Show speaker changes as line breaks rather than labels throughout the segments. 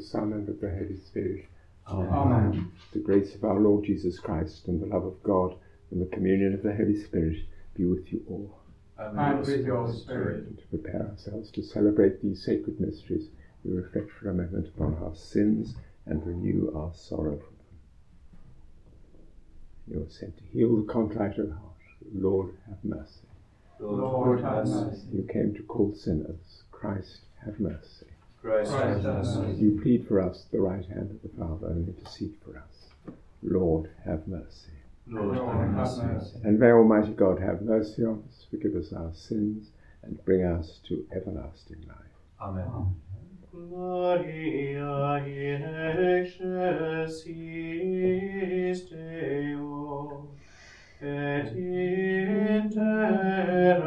the
Son, and of the Holy Spirit.
Amen.
The grace of our Lord Jesus Christ, and the love of God, and the communion of the Holy Spirit be with you all. Amen.
And with your spirit.
To prepare ourselves to celebrate these sacred mysteries, we reflect for a moment upon our sins and renew our sorrow for them. You are sent to heal the contrite of heart. Lord, have mercy.
Lord, have mercy.
You came to call sinners. Christ, have mercy.
Christ
Christ.
You plead for us at the right hand of the Father and intercede for us. Lord, have mercy.
Lord,
Lord,
have
have
mercy.
mercy.
And may Almighty God have mercy on us, forgive us our sins, and bring us to everlasting life.
Amen.
Gloria in excelsis Deo, et in terra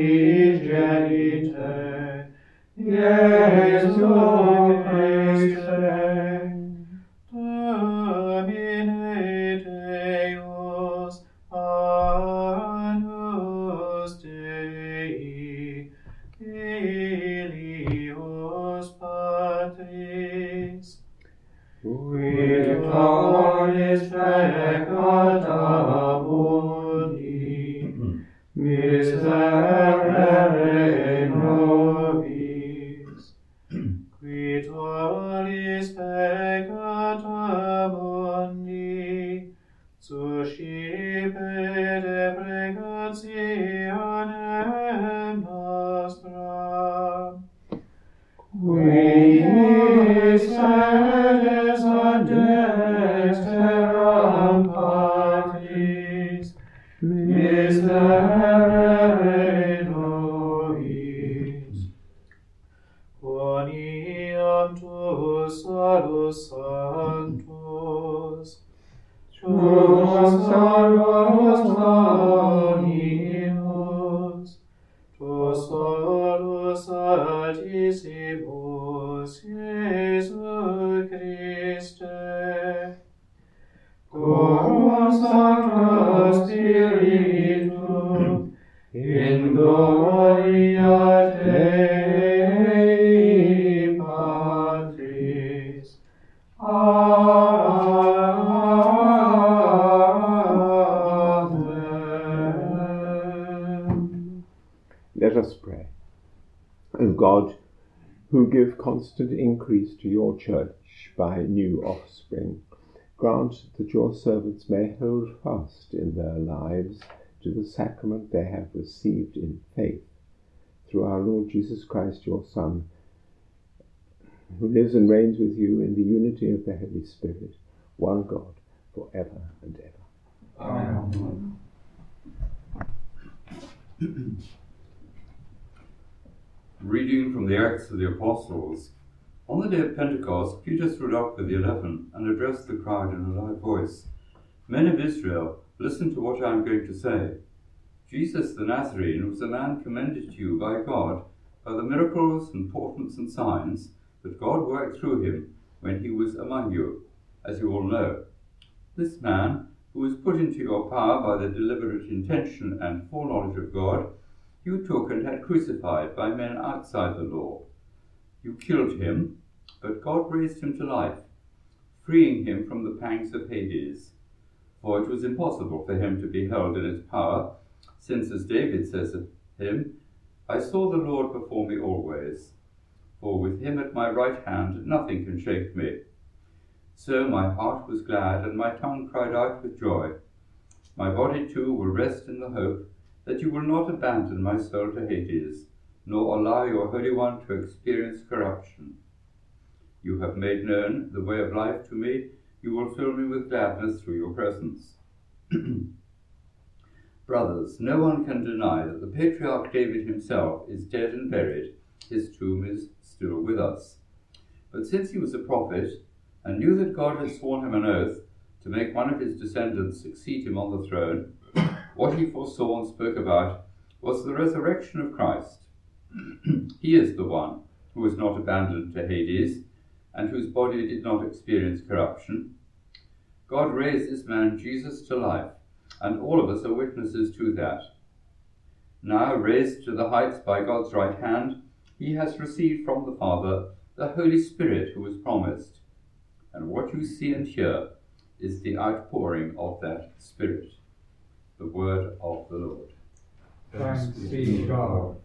unigenite, salus
increase to your church by new offspring, grant that your servants may hold fast in their lives to the sacrament they have received in faith, through our Lord Jesus Christ, your Son, who lives and reigns with you in the unity of the Holy Spirit, one God, for ever and ever.
Amen.
Reading from the Acts of the Apostles. On the day of Pentecost, Peter stood up with the eleven and addressed the crowd in a loud voice Men of Israel, listen to what I am going to say. Jesus the Nazarene was a man commended to you by God by the miracles and portents and signs that God worked through him when he was among you, as you all know. This man, who was put into your power by the deliberate intention and foreknowledge of God, you took and had crucified by men outside the law. You killed him, but God raised him to life, freeing him from the pangs of Hades. For it was impossible for him to be held in its power, since, as David says of him, I saw the Lord before me always. For with him at my right hand nothing can shake me. So my heart was glad, and my tongue cried out with joy. My body too will rest in the hope that you will not abandon my soul to Hades, nor allow your Holy One to experience corruption. You have made known the way of life to me. You will fill me with gladness through your presence. Brothers, no one can deny that the patriarch David himself is dead and buried. His tomb is still with us. But since he was a prophet, and knew that God had sworn him an oath to make one of his descendants succeed him on the throne, what he foresaw and spoke about was the resurrection of Christ. He is the one who was not abandoned to Hades, and whose body did not experience corruption. God raised this man Jesus to life, and all of us are witnesses to that. Now, raised to the heights by God's right hand, he has received from the Father the Holy Spirit who was promised. And what you see and hear is the outpouring of that Spirit, the word of the Lord.
Thanks be to God.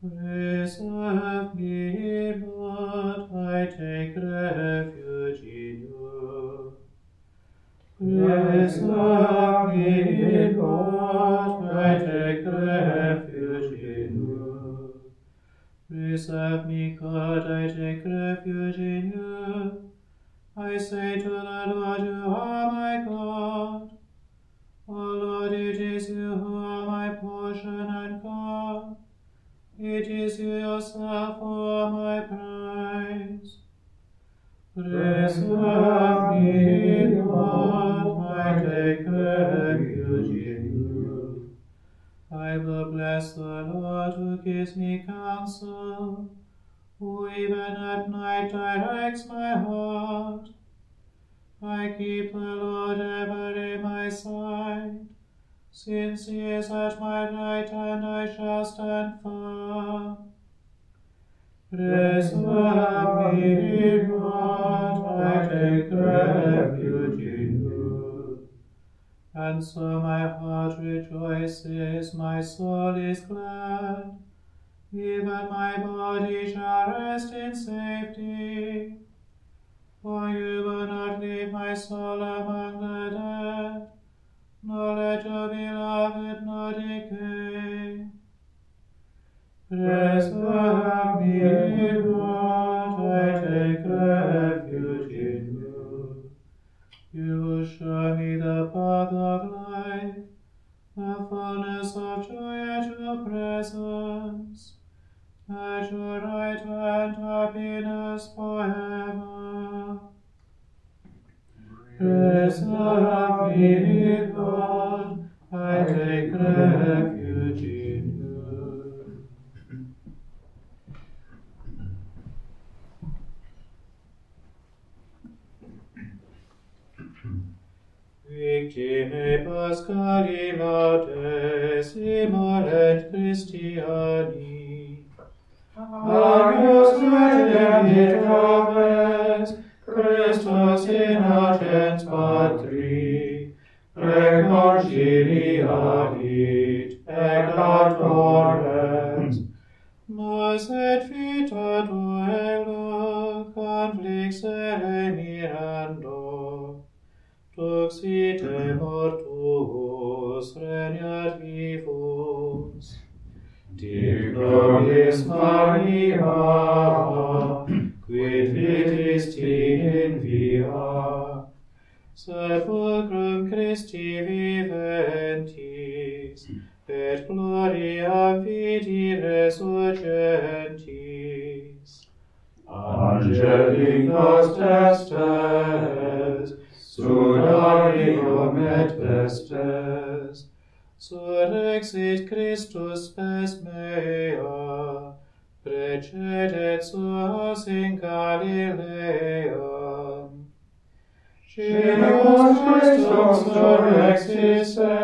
Preserve me, Lord, I take refuge in you. Preserve me, Lord, I take refuge in you. Preserve me, God, I take refuge in you. I say to the Lord, you are my God. O Lord, it is you who are my portion and God. It is you yourself who are my prize. Preserve me, Lord, I take refuge in you. I will bless the Lord who gives me counsel, who even at night directs my heart. I keep the Lord ever in my sight. Since he is at my right hand, I shall stand firm. Preserve me, Lord, I take refuge in you. And so my heart rejoices, my soul is glad. Even my body shall rest in safety. For you will not leave my soul among the dead, nor let your beloved know decay. Preserve me, Lord, I take refuge in you. You will show me the path of life, the fullness of joy at your presence. et urait et happiness forever. Praise the happy God, I take refuge in you. Victime Pascali Laudessimor et Christiani, Agnus Deum dictames, Christus in agens Patri, precor giriavit, et ad torrens, nos et vita duela, conflixere mirando, toxite mortuus regnat vivus, Digno is Maria, Scimus Christus surrexisse,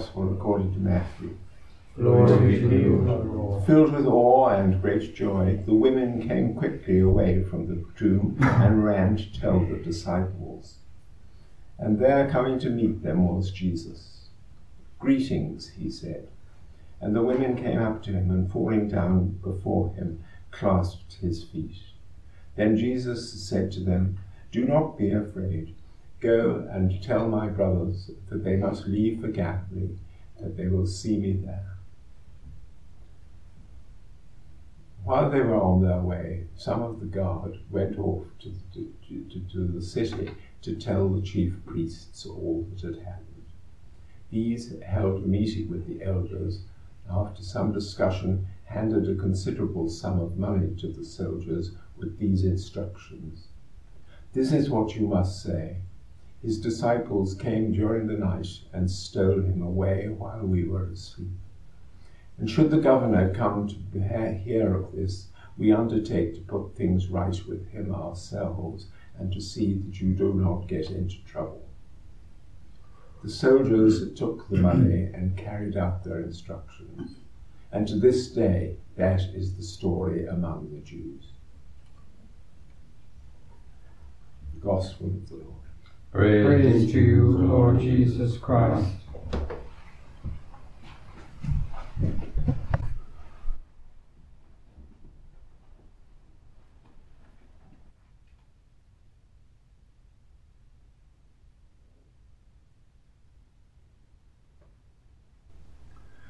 Gospel according to Matthew.
glory to you.
Filled with awe and great joy, the women came quickly away from the tomb and ran to tell the disciples. And there coming to meet them was Jesus. Greetings, he said. And the women came up to him and falling down before him, clasped his feet. Then Jesus said to them, Do not be afraid. Go and tell my brothers that they must leave for Galilee, that they will see me there. While they were on their way, some of the guard went off to, to, to, to the city to tell the chief priests all that had happened. These held a meeting with the elders, and after some discussion, handed a considerable sum of money to the soldiers with these instructions This is what you must say. His disciples came during the night and stole him away while we were asleep. And should the governor come to hear of this, we undertake to put things right with him ourselves and to see that you do not get into trouble. The soldiers took the money and carried out their instructions. And to this day, that is the story among the Jews. The Gospel of the Lord.
Praise to you, Lord Jesus Christ.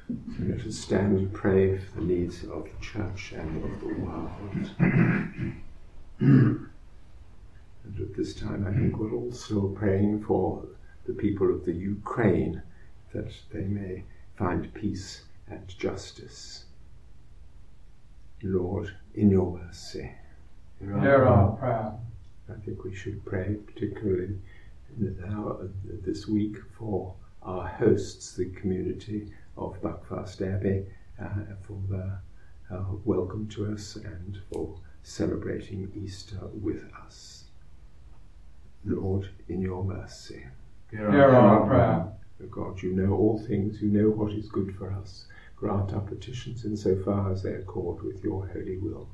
So let us stand and pray for the needs of the church and of the world. And at this time, I think we're also praying for the people of the Ukraine that they may find peace and justice. Lord, in your mercy.
Hear our prayer.
I think we should pray particularly now, this week for our hosts, the community of Buckfast Abbey, uh, for their uh, welcome to us and for celebrating Easter with us. Lord, in your mercy.
Hear our prayer.
O God, you know all things, you know what is good for us. Grant our petitions in so far as they accord with your holy will.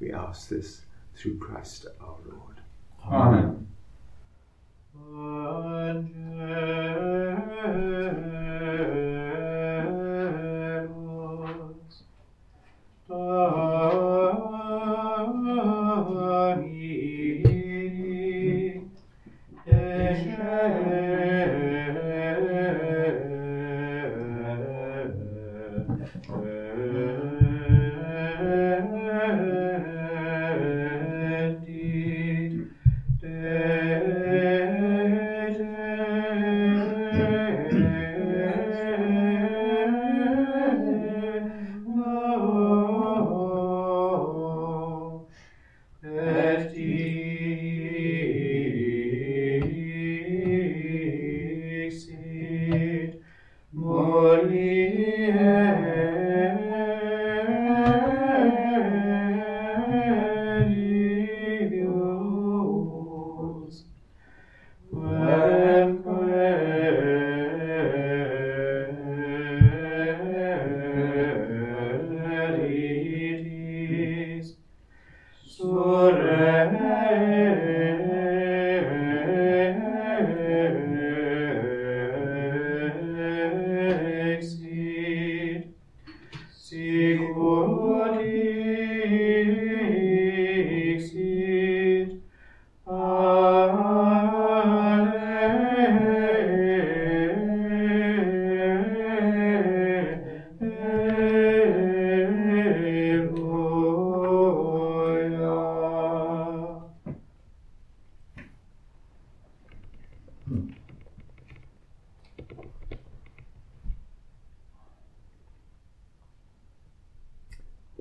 We ask this through Christ our Lord.
Amen.
Angelus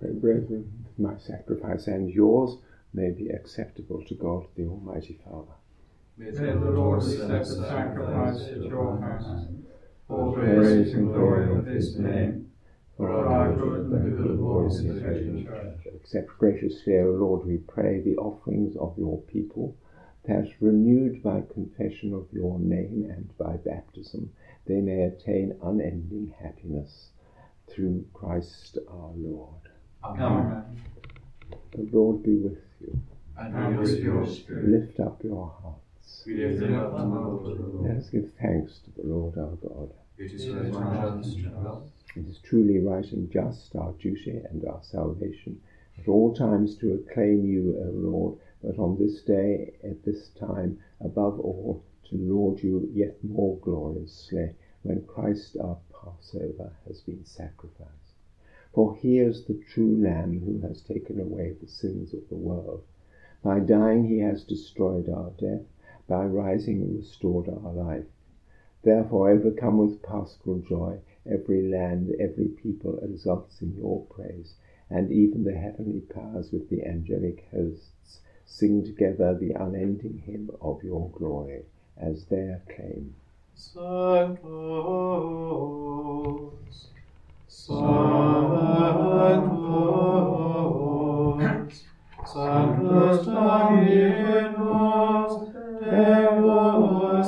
brethren, that my sacrifice and yours may be acceptable to God the Almighty Father.
May the Lord accept the sacrifice at your hands, all the
Praise
and glory of his name, for our good and the good of all his church.
Accept graciously, O Lord, we pray, the offerings of your people, that renewed by confession of your name and by baptism, they may attain unending happiness through Christ our Lord.
Amen. Mm.
The Lord be with you.
And with your spirit.
Lift up your hearts.
We lift up the Lord
Let us give thanks to the Lord our God.
It is right and just.
It is truly right and just, our duty and our salvation, at all times to acclaim you, O Lord, but on this day, at this time, above all, to laud you yet more gloriously, when Christ our Passover has been sacrificed. For he is the true Lamb who has taken away the sins of the world. By dying he has destroyed our death, by rising he restored our life. Therefore, overcome with paschal joy, every land, every people exults in your praise, and even the heavenly powers with the angelic hosts sing together the unending hymn of your glory as they acclaim.
Sanctus, Sanctus, Sanctus Dominus, Deus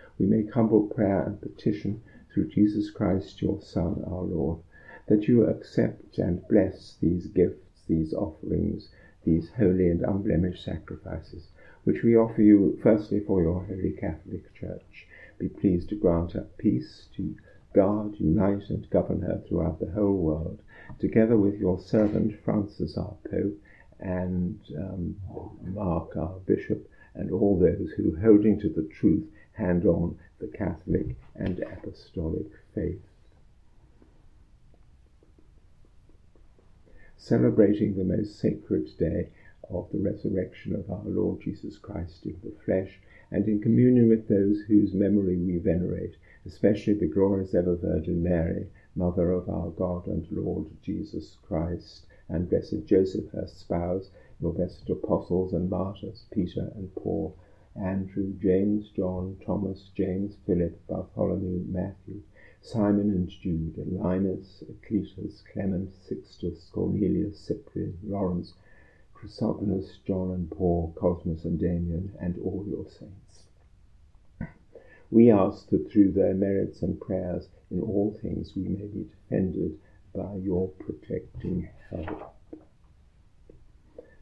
humble prayer and petition through Jesus Christ, your Son, our Lord, that you accept and bless these gifts, these offerings, these holy and unblemished sacrifices, which we offer you firstly for your holy Catholic Church. Be pleased to grant her peace, to guard, unite, and govern her throughout the whole world, together with your servant Francis, our Pope, and um, Mark, our Bishop, and all those who, holding to the truth, hand on the Catholic and Apostolic faith. Celebrating the most sacred day of the resurrection of our Lord Jesus Christ in the flesh, and in communion with those whose memory we venerate, especially the glorious ever Virgin Mary, Mother of our God and Lord Jesus Christ, and blessed Joseph, her spouse, your blessed apostles and martyrs, Peter and Paul, Andrew, James, John, Thomas, James, Philip, Bartholomew, Matthew, Simon and Jude, Linus, Cletus, Clement, Sixtus, Cornelius, Cyprian, Lawrence, Chrysogonus, John and Paul, Cosmas and Damian, and all your saints. We ask that through their merits and prayers in all things we may be defended by your protecting help.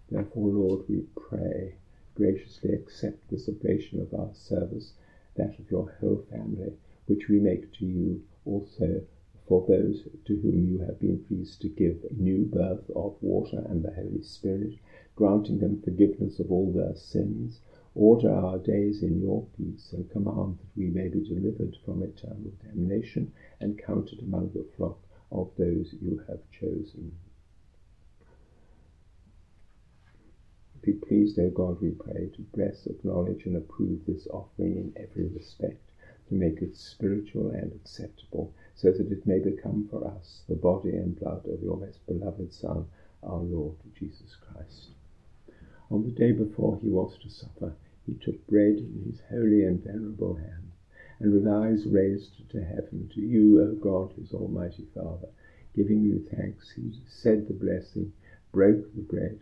Therefore, Lord, we pray, graciously accept this oblation of our service, that of your whole family, which we make to you also for those to whom you have been pleased to give new birth of water and the Holy Spirit, granting them forgiveness of all their sins, Order our days in your peace, and command that we may be delivered from eternal damnation and counted among the flock of those you have chosen. Be pleased, O God, we pray, to bless, acknowledge, and approve this offering in every respect, to make it spiritual and acceptable, so that it may become for us the body and blood of your most beloved Son, our Lord Jesus Christ. On the day before he was to suffer, he took bread in his holy and venerable hand, and with eyes raised to heaven, to you, O God, his almighty Father, giving you thanks, he said the blessing, broke the bread,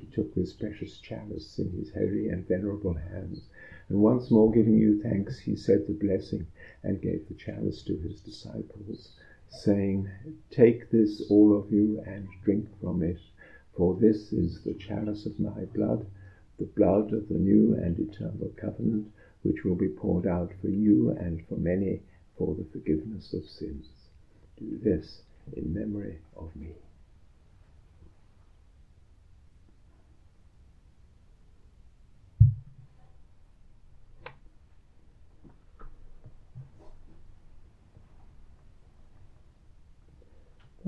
he took this precious chalice in his holy and venerable hands and once more giving you thanks, he said the blessing and gave the chalice to his disciples, saying, Take this, all of you, and drink from it, for this is the chalice of my blood, the blood of the new and eternal covenant, which will be poured out for you and for many for the forgiveness of sins. Do this in memory of me.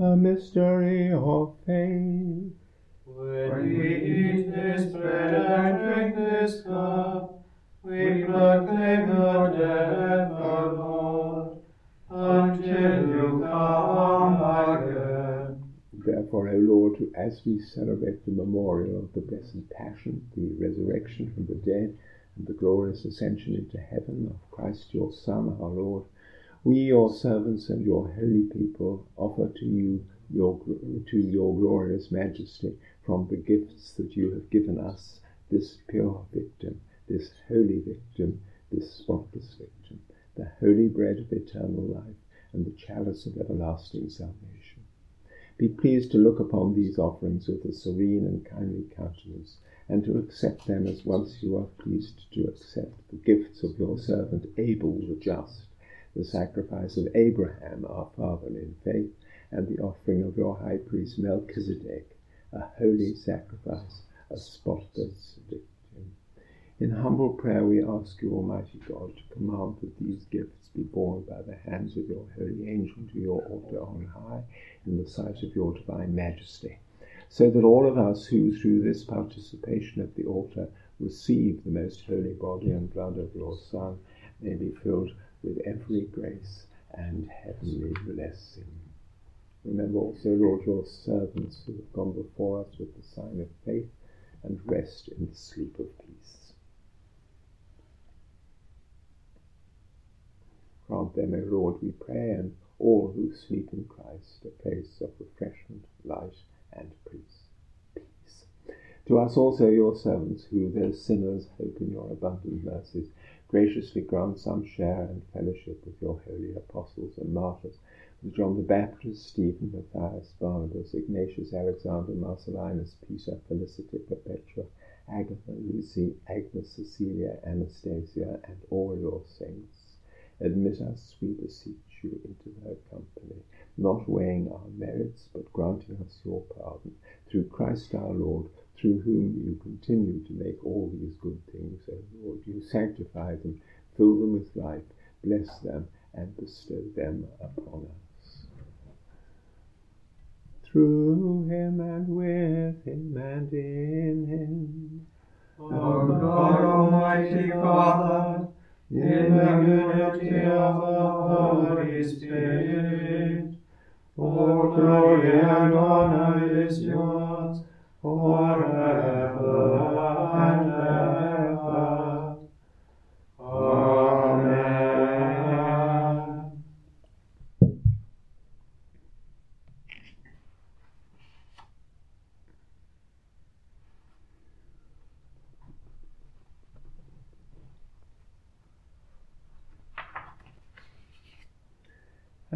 The mystery of faith.
When we eat this bread and drink this cup, we proclaim the death of Lord until you come again.
Therefore, O Lord, as we celebrate the memorial of the blessed Passion, the resurrection from the dead, and the glorious ascension into heaven of Christ your Son, our Lord, we, your servants and your holy people, offer to you your, to your glorious majesty from the gifts that you have given us this pure victim, this holy victim, this spotless victim, the holy bread of eternal life and the chalice of everlasting salvation. Be pleased to look upon these offerings with a serene and kindly countenance, and to accept them as once you are pleased to accept the gifts of your servant Abel the just the sacrifice of Abraham, our father in faith, and the offering of your high priest Melchizedek, a holy sacrifice, a spotless victim. In humble prayer, we ask you, Almighty God, to command that these gifts be borne by the hands of your holy angel to your altar on high, in the sight of your divine majesty, so that all of us who, through this participation at the altar, receive the most holy body and blood of your Son, may be filled with every grace and heavenly blessing. Remember also, Lord, your servants who have gone before us with the sign of faith and rest in the sleep of peace. Grant them, O Lord, we pray, and all who sleep in Christ, a place of refreshment, light, and peace. Peace. To us also, your servants, who, though sinners, hope in your abundant mercies, graciously grant some share and fellowship with your holy apostles and martyrs, with John the Baptist, Stephen, Matthias, Barnabas, Ignatius, Alexander, Marcellinus, Peter, Felicity, Perpetua, Agatha, Lucy, Agnes, Cecilia, Anastasia, and all your saints. Admit us, we beseech you, into their company, not weighing our merits, but granting us your pardon, through Christ our Lord, through whom you continue to make all these good things, O Lord. You sanctify them, fill them with life, bless them, and bestow them upon us. Through him and with him and in him.
O God, Almighty Father, in unity of the Holy Spirit. All glory and honor is yours forever.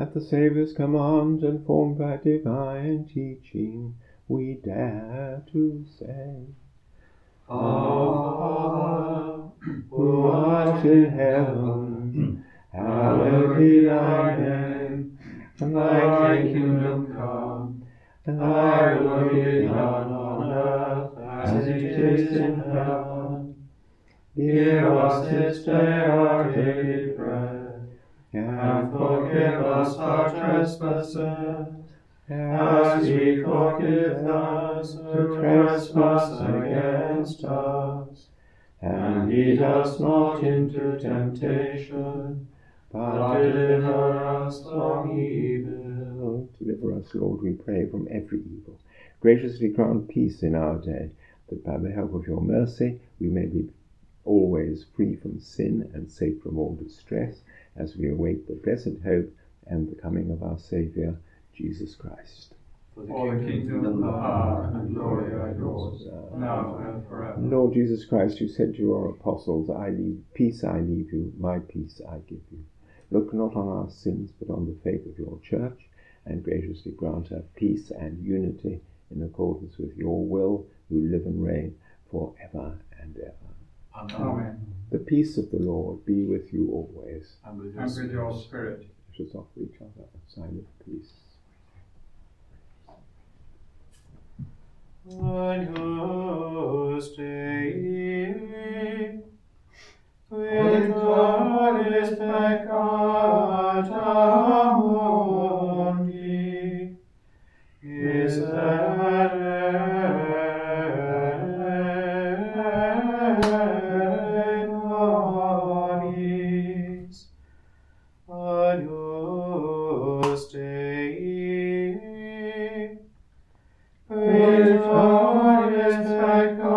At the Saviour's command and formed by divine teaching, we dare to say,
Our
Who art in heaven, hallowed be thy name.
Thy kingdom come, thy will be done on earth as it is in heaven. Give us this day our daily bread, and forgive us our trespasses, as we forgive those who trespass against us. And lead us not into temptation, but deliver us from evil.
Deliver us, Lord, we pray, from every evil. Graciously grant peace in our day, that by the help of your mercy we may be always free from sin and safe from all distress, as we await the blessed hope and the coming of our Saviour, Jesus Christ.
For the kingdom, the power, and glory are yours, now and forever.
Lord Jesus Christ, you said to your apostles, I leave peace I leave you, my peace I give you. Look not on our sins, but on the faith of your church, and graciously grant her peace and unity in accordance with your will, who live and reign for ever and ever.
Amen.
The peace of the Lord be with you always.
And with your spirit.
Let us offer each other a sign of peace.
Agnus Dei, victoris peccata mundi, miserere victoris peccata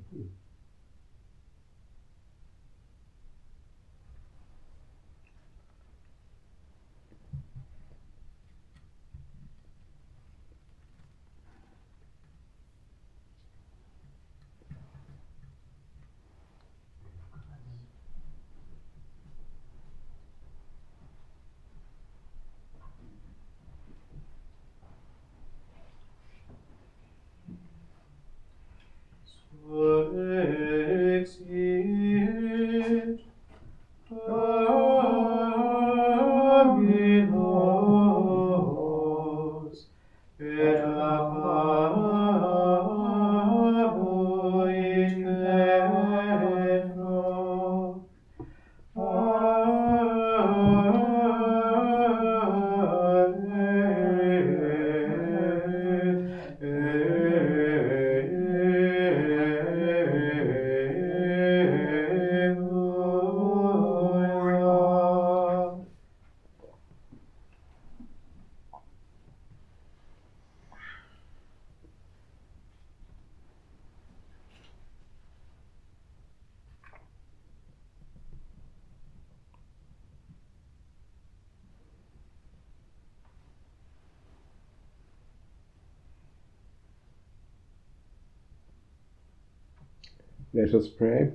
Let us pray.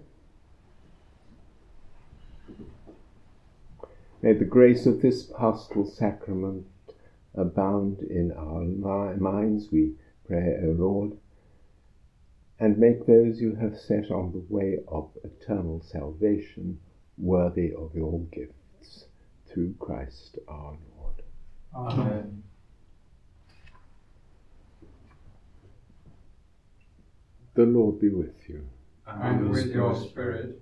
May the grace of this paschal sacrament abound in our mi- minds, we pray, O Lord, and make those you have set on the way of eternal salvation worthy of your gifts. through Christ our Lord.
Amen.
The Lord be with you.
And with your spirit.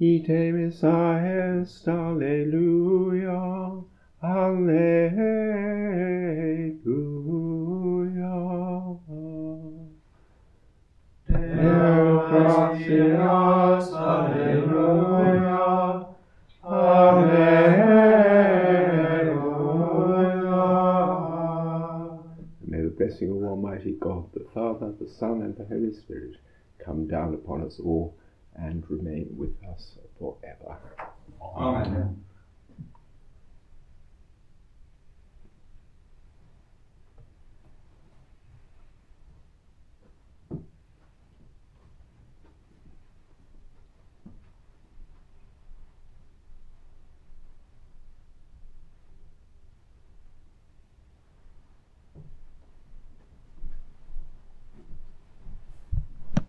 Ite missa est, Alleluia, Alleluia.
Deo gratias, Alleluia, Alleluia.
May the blessing of Almighty God, the Father, the Son, and the Holy Spirit come down upon us all and remain with us forever.
Amen.